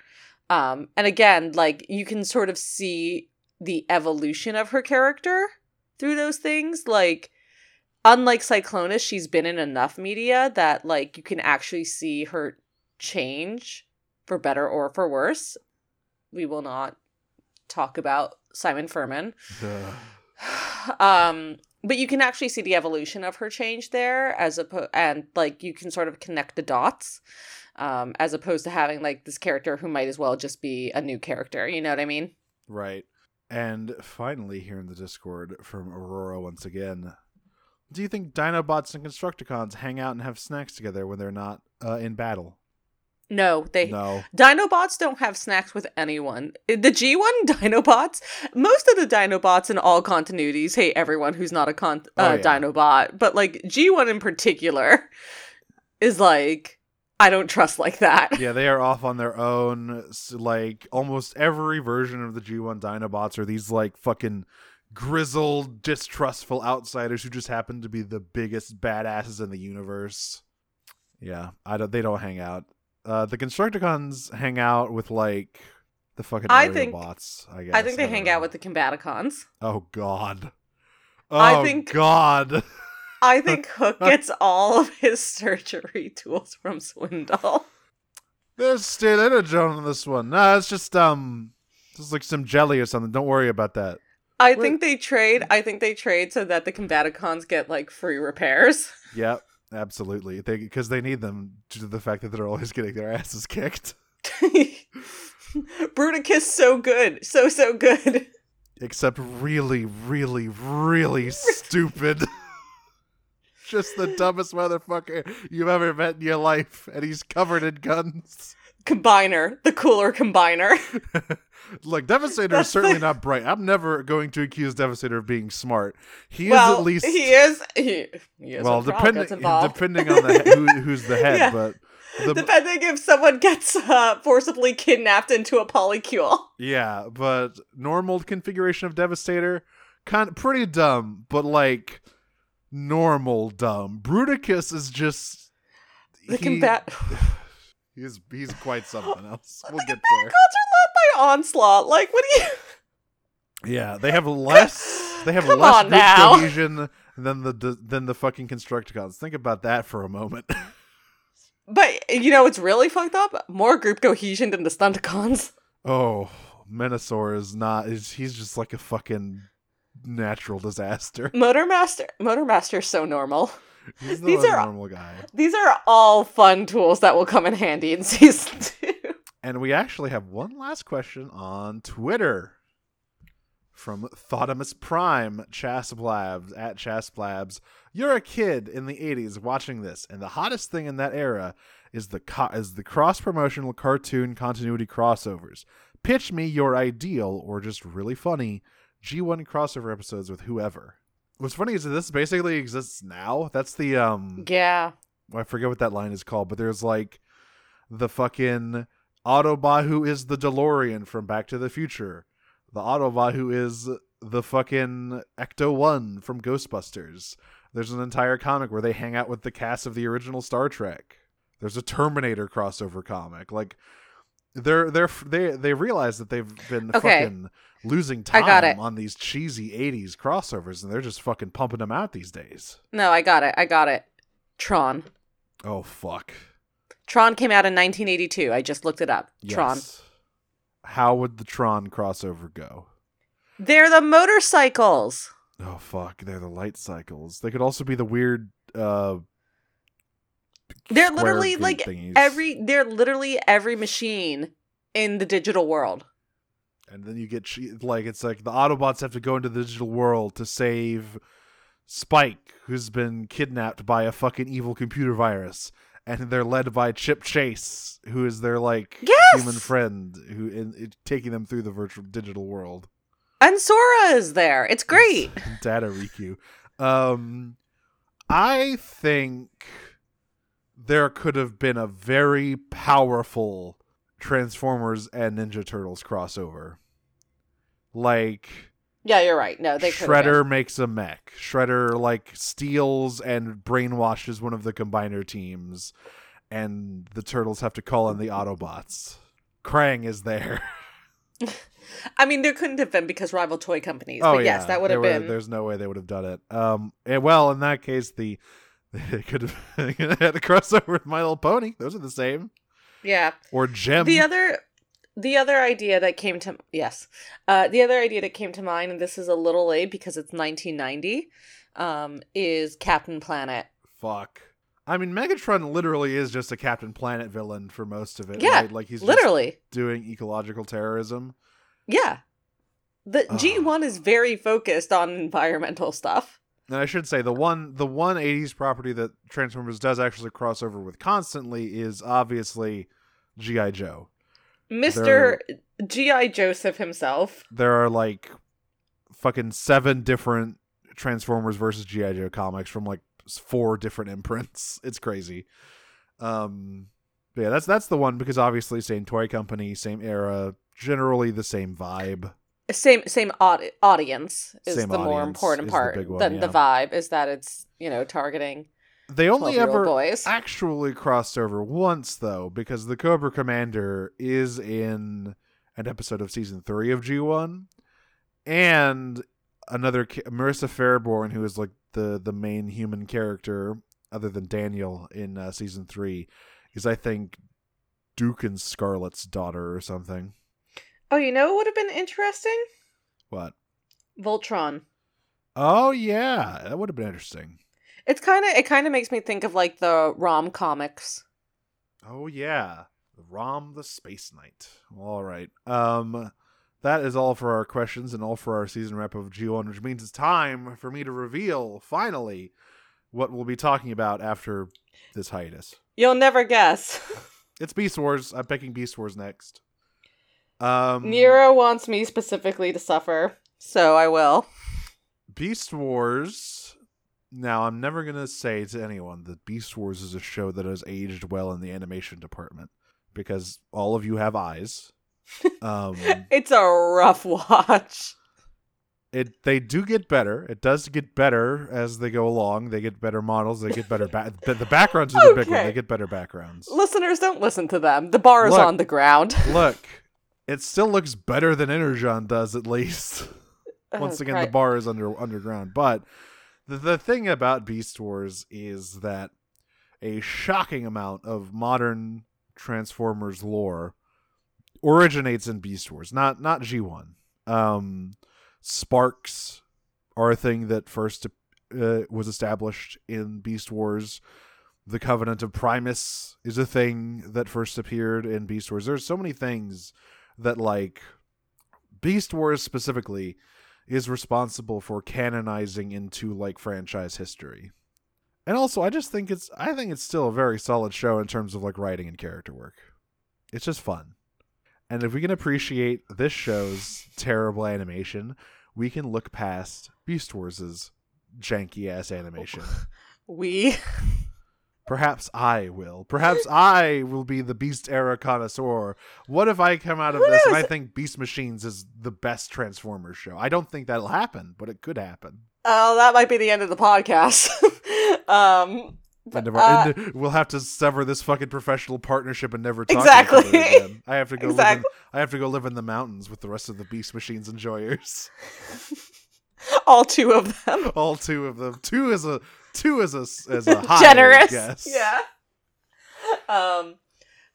Um and again, like you can sort of see the evolution of her character through those things like unlike Cyclonus, she's been in enough media that like you can actually see her change for better or for worse. We will not talk about Simon Furman. *sighs* Um but you can actually see the evolution of her change there as opposed and like you can sort of connect the dots um as opposed to having like this character who might as well just be a new character you know what i mean Right. And finally, here in the Discord from Aurora once again. Do you think Dinobots and Constructicons hang out and have snacks together when they're not uh, in battle? no they No. Dinobots don't have snacks with anyone. The G1 *laughs* Dinobots, most of the Dinobots in all continuities hate everyone who's not a con- Oh, uh, yeah. Dinobot, but like G1 in particular *laughs* is like I don't trust like that. Yeah, they are off on their own. S- Like almost every version of the G1 Dinobots are these like fucking grizzled, distrustful outsiders who just happen to be the biggest badasses in the universe. Yeah, I don't. They don't hang out. Uh, the Constructicons hang out with like the fucking I think- bots. I guess I think they don't hang know. out with the Combaticons. Oh God. Oh *laughs* I think- God. I think Hook gets all of his surgery *laughs* tools from Swindle. There's still energon on this one. Nah, it's just um, just like some jelly or something. Don't worry about that. I Wait. think they trade. I think they trade so that the Combaticons get like free repairs. *laughs* Yep, absolutely. They because they need them due to the fact that they're always getting their asses kicked. *laughs* Bruticus so good, so so good. *laughs* Except really, really, really stupid. Just the dumbest motherfucker you've ever met in your life, and he's covered in guns. Combiner, the cooler combiner. *laughs* like Devastator That's is certainly the- not bright. I'm never going to accuse Devastator of being smart. He well, is at least he is. He, he is well, depending depending on the he- who, who's the head, Yeah. but the, Depending if someone gets uh, forcibly kidnapped into a polycule. Yeah, but normal configuration of Devastator, kind of pretty dumb, but like normal dumb. Bruticus is just The he- combat. *sighs* *laughs* He's he's quite something else. *laughs* We'll get Combaticons there. are led by onslaught. Like, what do you? *laughs* Yeah, they have less. They have Come less group cohesion than the than the fucking Constructicons. Think about that for a moment. *laughs* But you know, it's really fucked up. More group cohesion than the Stunticons. oh, Menasor is not. Is he's just like a fucking natural disaster. Motormaster, Motormaster's so normal. He's the These are- normal guy. These are all fun tools that will come in handy in *laughs* season two. And we actually have one last question on Twitter from Thotimus Prime, Chasblabs, at Chasblabs. You're a kid in the 80s watching this, and the hottest thing in that era is the co- is the cross promotional cartoon continuity crossovers. Pitch me your ideal or just really funny G1 crossover episodes with whoever. What's funny is that this basically exists now. That's the um Yeah. I forget what that line is called, but there's like the fucking Autobot who is the DeLorean from Back to the Future, the Autobot who is the fucking Ecto One from Ghostbusters. There's an entire comic where they hang out with the cast of the original Star Trek. There's a Terminator crossover comic. Like they're they're they they realize that they've been Okay. fucking losing I time got it. on these cheesy 80s crossovers and they're just fucking pumping them out these days. No, I got it. I got it. Tron. Oh fuck. Tron came out in 1982. I just looked it up. Tron. How would the Tron crossover go? They're the motorcycles. Oh fuck, they're the light cycles. They could also be the weird uh They're literally like thingies. every they're literally every machine in the digital world. and then you get like it's like the Autobots have to go into the digital world to save Spike, who's been kidnapped by a fucking evil computer virus, and they're led by Chip Chase, who is their like Yes! human friend, who in, in- taking them through the virtual digital world. And Sora is there. It's great. *laughs* Data Riku. Um, I think there could have been a very powerful Transformers and Ninja Turtles crossover. Like Yeah, you're right. No, they could. Shredder makes a mech. Shredder like steals and brainwashes one of the combiner teams, and the turtles have to call in the Autobots. Krang is there. *laughs* *laughs* I mean, there couldn't have been because rival toy companies. oh but yeah, yes, that would have been. There's no way they would have done it. Um, and, well, in that case, the *laughs* they could have *laughs* had a crossover with My Little Pony. Those are the same. Yeah. Or Jem. The other the other idea that came to yes. Uh the other idea that came to mind and this is a little late because it's 1990 um is Captain Planet. Fuck. I mean, Megatron literally is just a Captain Planet villain for most of it. Yeah, right? like he's just Literally. doing ecological terrorism. Yeah. The G1 is very focused on environmental stuff. And I should say the one the one '80s property that Transformers does actually cross over with constantly is obviously GI Joe. Mr. GI Joseph himself. There are like fucking seven different Transformers versus GI Joe comics from like four different imprints. *laughs* It's crazy. Um, yeah, that's that's the one because obviously same toy company, same era, generally the same vibe. Same same audi- audience is Same the more important is the part one, than the vibe is that it's, you know, targeting They only ever boys. actually crossed over once though because the cobra commander is in an episode of season three of g1 and another marissa Faireborn who is like the the main human character other than daniel in uh, season three is i think duke and Scarlett's daughter or something Oh, you know what would have been interesting? what Voltron. oh yeah that would have been interesting It's kind of it kind of makes me think of like the rom comics. Oh yeah, Rom the Space Knight. All right. Um, that is all for our questions and all for our season wrap of G1, which means it's time for me to reveal finally what we'll be talking about after this hiatus. You'll never guess. *laughs* It's Beast Wars. I'm picking Beast Wars next. Um, Nero wants me specifically to suffer, so I will. Beast Wars. Now, I'm never gonna say to anyone that Beast Wars is a show that has aged well in the animation department because all of you have eyes. *laughs* Um, It's a rough watch. it they do get better. It does get better as they go along. They get better models. They get better. Ba- *laughs* the, backgrounds are the big one. They get better backgrounds. Listeners, don't listen to them. The bar is Look. on the ground. Look, *laughs* it still looks better than Energon does, at least. *laughs* *laughs* Once again, the bar is under underground. But the, the thing about Beast Wars is that a shocking amount of modern Transformers lore originates in Beast Wars, not not G one. Um, sparks are a thing that first uh, was established in Beast Wars. The Covenant of Primus is a thing that first appeared in Beast Wars. There's so many things that like Beast Wars specifically is responsible for canonizing into like franchise history. And also I just think it's I think it's still a very solid show in terms of like writing and character work. It's just fun. And if we can appreciate this show's terrible animation, we can look past Beast Wars' janky ass oh, animation. *laughs* We *laughs* Perhaps I will. Perhaps I will be the Beast era connoisseur. What if I come out of Who this and I think Beast Machines is the best Transformers show? I don't think that'll happen, but it could happen. Oh, that might be the end of the podcast. *laughs* um but, uh, and we'll have to sever this fucking professional partnership and never talk Exactly. to each other again. I have to go live in, I have to go live in the mountains with the rest of the Beast Machines enjoyers. *laughs* *laughs* all two of them. All two of them. Two is a two is a as a *laughs* high, Generous. Yes. Yeah. Um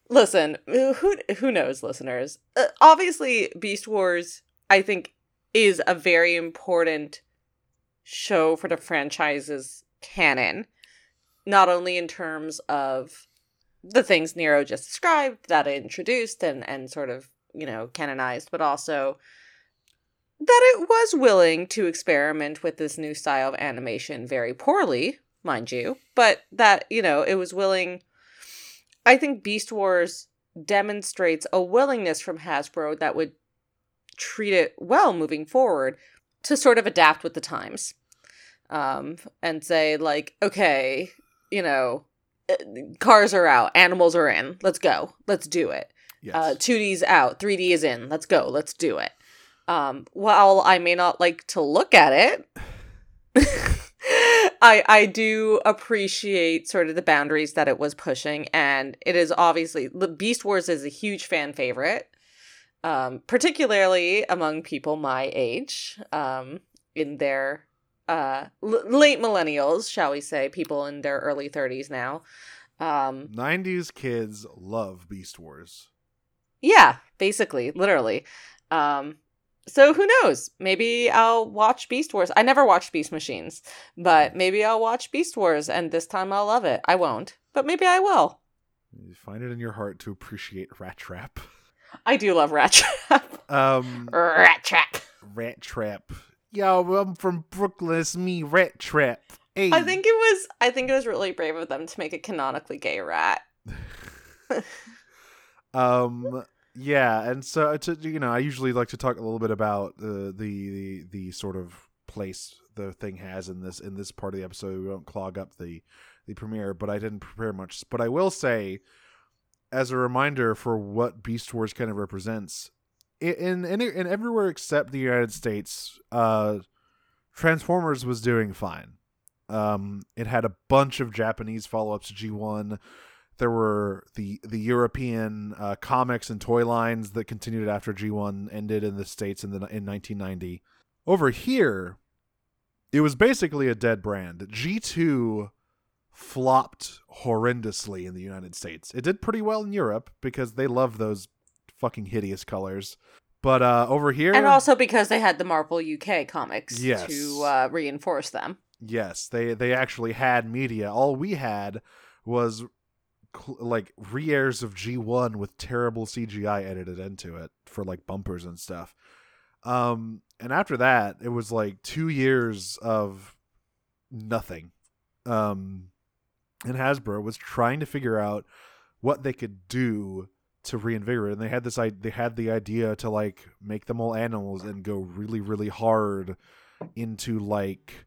listen, who who knows listeners? Uh, obviously Beast Wars I think is a very important show for the franchise's canon. Not only in terms of the things Nero just described that it introduced and and sort of, you know, canonized, but also that it was willing to experiment with this new style of animation very poorly, mind you, but that, you know, it was willing. I think Beast Wars demonstrates a willingness from Hasbro that would treat it well moving forward to sort of adapt with the times um, and say, like, okay, you know, uh, cars are out, animals are in, let's go, let's do it. Yes. Uh, 2D's out, 3D is in. Let's go. Let's do it. Um, while I may not like to look at it, *laughs* I I do appreciate sort of the boundaries that it was pushing, and it is obviously the Beast Wars is a huge fan favorite, um, particularly among people my age, um, in their uh l- late millennials, shall we say, people in their early thirties now. Um, 90s kids love Beast Wars. Yeah, basically, literally. Um, so who knows? Maybe I'll watch Beast Wars. I never watched Beast Machines, but maybe I'll watch Beast Wars and this time I'll love it. I won't, but maybe I will. You find it in your heart to appreciate Rat Trap. I do love Rat Trap. *laughs* Um, Rat Trap. Rat Trap. Yo, I'm from Brooklyn. It's me, Rat Trap. Hey. I think it was I think it was really brave of them to make a canonically gay rat. *laughs* um yeah and so to, you know i usually like to talk a little bit about uh, the the the sort of place the thing has in this in this part of the episode. We don't clog up the the premiere but i didn't prepare much. But i will say as a reminder for what beast wars kind of represents in in, in everywhere except the united states uh transformers was doing fine. Um it had a bunch of japanese follow-ups to g1 there were the the European uh, comics and toy lines that continued after G1 ended in the states in the in 1990. Over here, it was basically a dead brand. G2 flopped horrendously in the United States. It did pretty well in Europe because they love those fucking hideous colors. But uh, over here, And also because they had the Marvel UK comics Yes. to uh, reinforce them. Yes, they they actually had media. All we had was like re-airs of G1 with terrible CGI edited into it for like bumpers and stuff. Um and after that, it was like 2 years of nothing. Um and Hasbro was trying to figure out what they could do to reinvigorate and they had this i they had the idea to like make them all animals and go really really hard into like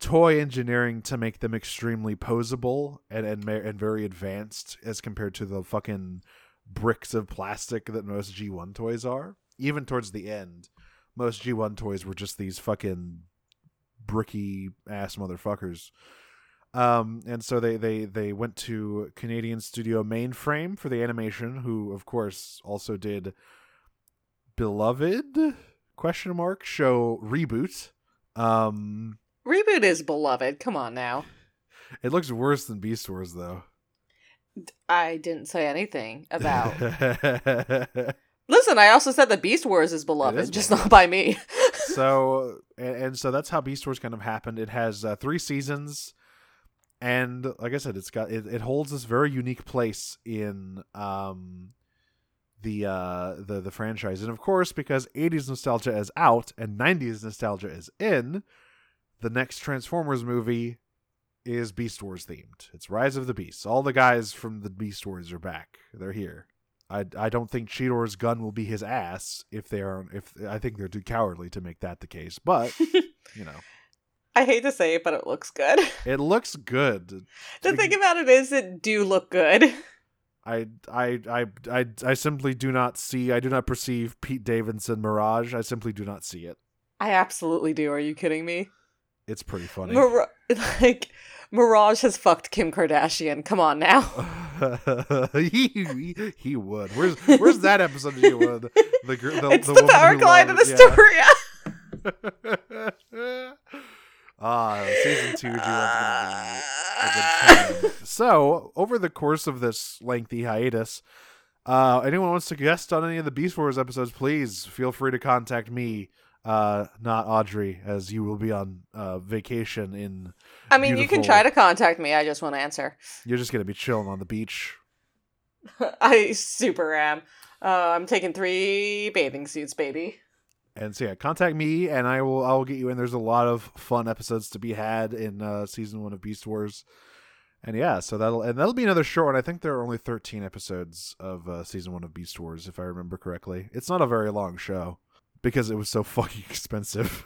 toy engineering to make them extremely posable and and, and very advanced as compared to the fucking bricks of plastic that most G1 toys are. Even towards the end, most G1 toys were just these fucking bricky ass motherfuckers. Um, and so they, they, they went to Canadian studio Mainframe for the animation, who of course also did Beloved question mark show reboot. Um, Reboot is beloved. Come on now. It looks worse than Beast Wars, though. I didn't say anything about. *laughs* Listen, I also said that Beast Wars is beloved, is just beloved. not by me. *laughs* so, and, and so that's how Beast Wars kind of happened. It has uh, three seasons, and like I said, it's got it, it holds this very unique place in um the uh the the franchise, and of course, because '80s nostalgia is out and '90s nostalgia is in, the next Transformers movie is Beast Wars themed. It's Rise of the Beasts. All the guys from the Beast Wars are back. They're here. I, I don't think Cheetor's gun will be his ass if they are if I think they're too cowardly to make that the case. But *laughs* you know, I hate to say it, but it looks good. *laughs* it looks good. The thing about it is, it do look good. *laughs* I I I I I simply do not see. I do not perceive Pete Davidson Mirage. I simply do not see it. I absolutely do. Are you kidding me? It's pretty funny. Mir- *laughs* like Mirage has fucked Kim Kardashian. Come on now. he, *laughs* *laughs* he he would. Where's where's that episode you would? The gr- the, it's the, woman power glide of Astoria. yeah. Ah, season two, G1's gonna be a good time. So, over the course of this lengthy hiatus, uh, anyone wants to guest on any of the Beast Wars episodes, please feel free to contact me, uh, not Audrey, as you will be on uh, vacation in. I mean, you can try to contact me. I just won't answer. You're just gonna be chilling on the beach. *laughs* I super am. Uh, I'm taking three bathing suits, baby. And so yeah, contact me and I will I will get you in. There's a lot of fun episodes to be had in uh, season one of Beast Wars. And yeah, so that'll and that'll be another short one. I think there are only 13 episodes of uh, season one of Beast Wars, if I remember correctly. It's not a very long show because it was so *laughs* fucking expensive.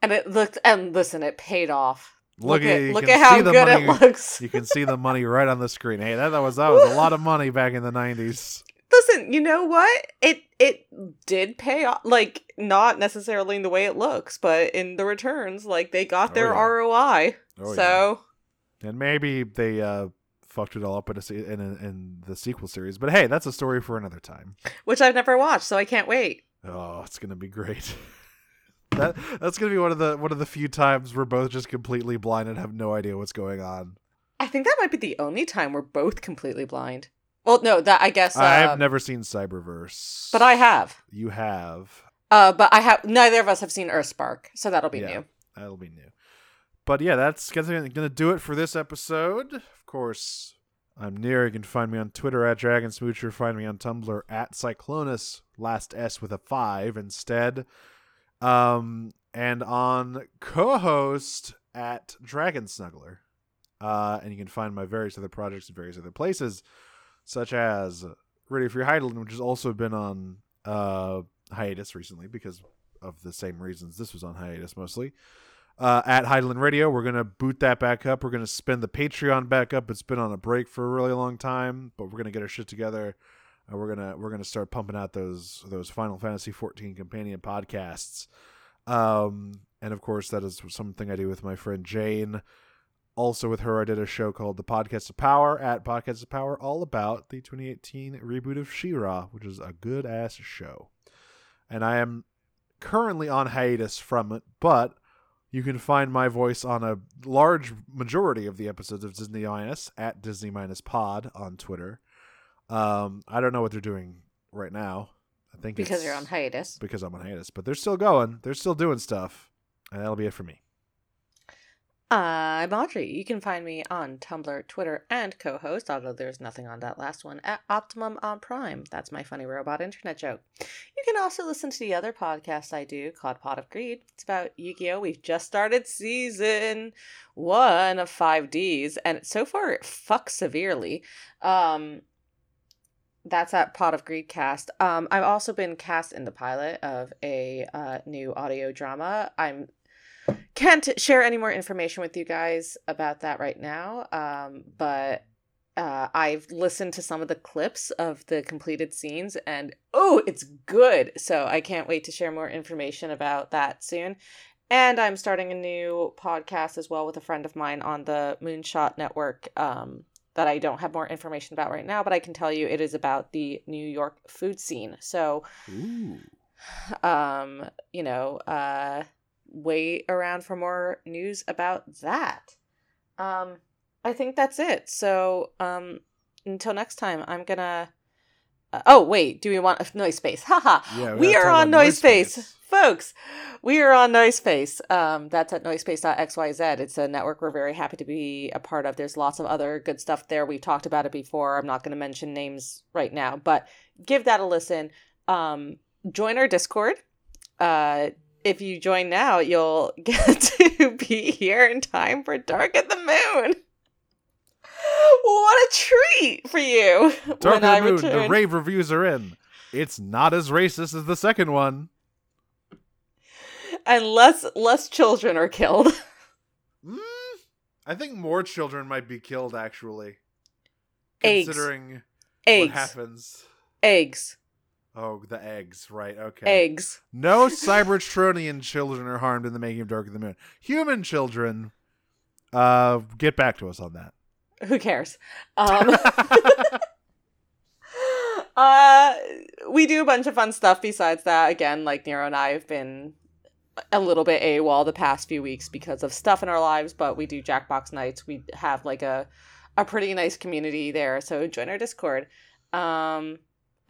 And it looked and listen, it paid off. Look, at at you look at how good money- it looks. You can see the money right on the screen. Hey, that, that was that was a lot of *laughs* money back in the 90s. Listen, you know what? It it did pay off. Like not necessarily in the way it looks, but in the returns, like they got Oh, their yeah. ROI. Oh, so And maybe they uh fucked it all up in a, in, a, in the sequel series. But hey, that's a story for another time. which I've never watched, so I can't wait. Oh, it's gonna be great. *laughs* that that's gonna be one of the one of the few times we're both just completely blind and have no idea what's going on. I think that might be the only time we're both completely blind. Well, no, that I guess. Uh, I've never seen Cyberverse, but I have. You have. Uh, but I have. Neither of us have seen Earthspark, so that'll be Yeah. new. That'll be new. But yeah, that's gonna, gonna do it for this episode. Of course, I'm Nero. You can find me on Twitter at Dragon Smoocher. Find me on Tumblr at Cyclonus. Last S with a five instead. Um, and on co-host at Dragon Snuggler. Uh, and you can find my various other projects in various other places, such as Ready for Your Hydaelyn, which has also been on uh, hiatus recently because of the same reasons this was on hiatus mostly. Uh, at Highland Radio, we're gonna boot that back up. We're gonna spin the Patreon back up. It's been on a break for a really long time, but we're gonna get our shit together. And we're gonna we're gonna start pumping out those those Final Fantasy 14 companion podcasts. Um, and of course, that is something I do with my friend Jane. Also, with her, I did a show called The Podcast of Power at Podcast of Power, all about the 2018 reboot of She-Ra, which is a good ass show. And I am currently on hiatus from it, but you can find my voice on a large majority of the episodes of Disney Minus at Disney Minus Pod on Twitter. Um, I don't know what they're doing right now. I think Because you're on hiatus. because I'm on hiatus, but they're still going. They're still doing stuff, and that'll be it for me. I'm Audrey. You can find me on Tumblr, Twitter, and co-host, although there's nothing on that last one, at Optimum on Prime. That's my funny robot internet joke. You can also listen to the other podcast I do called Pot of Greed. It's about Yu-Gi-Oh! We've just started season one of 5Ds, and so far it fucks severely. Um, that's at Pot of Greed cast. Um, I've also been cast in the pilot of a uh, new audio drama. I'm can't share any more information with you guys about that right now. Um, but uh, I've listened to some of the clips of the completed scenes, and oh, it's good. So I can't wait to share more information about that soon. And I'm starting a new podcast as well with a friend of mine on the Moonshot Network. Um, that I don't have more information about right now, but I can tell you it is about the New York food scene. So, Ooh. *sighs* um, you know, uh, wait around for more news about that. Um, I think that's it. So, um, until next time, I'm gonna. Uh, oh wait, do we want a noise space? *laughs* Haha. Yeah, we are on noise space, folks. We are on noise space. Um, that's at noisepace.xyz. It's a network we're very happy to be a part of. There's lots of other good stuff there. We've talked about it before. I'm not going to mention names right now, but give that a listen. Um, join our Discord. Uh, if you join now, you'll *laughs* get to be here in time for Dark at the Moon. What a treat for you! Dark I of the Moon, the rave reviews are in. It's not as racist as the second one. and less less children are killed. *laughs* Mm, I think more children might be killed, actually. Eggs. Considering what Eggs, happens. eggs, Oh, the eggs, right, okay. eggs. No *laughs* Cybertronian children are harmed in the making of Dark of the Moon. Human children, uh, get back to us on that. Who cares? *laughs* Um, *laughs* uh, we do a bunch of fun stuff besides that. Again, like Nero and I have been a little bit AWOL the past few weeks because of stuff in our lives, but we do Jackbox nights. We have like a a pretty nice community there, so join our Discord. Um,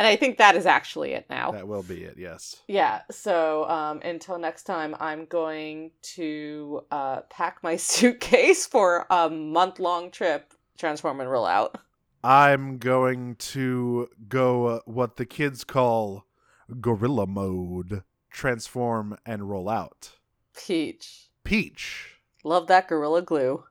and I think that is actually it now. that will be it, yes. Yeah. So um, until next time, I'm going to uh, pack my *laughs* suitcase for a month long trip, transform and roll out. I'm going to go uh, what the kids call gorilla mode, transform and roll out. Peach. Peach. Love that gorilla glue.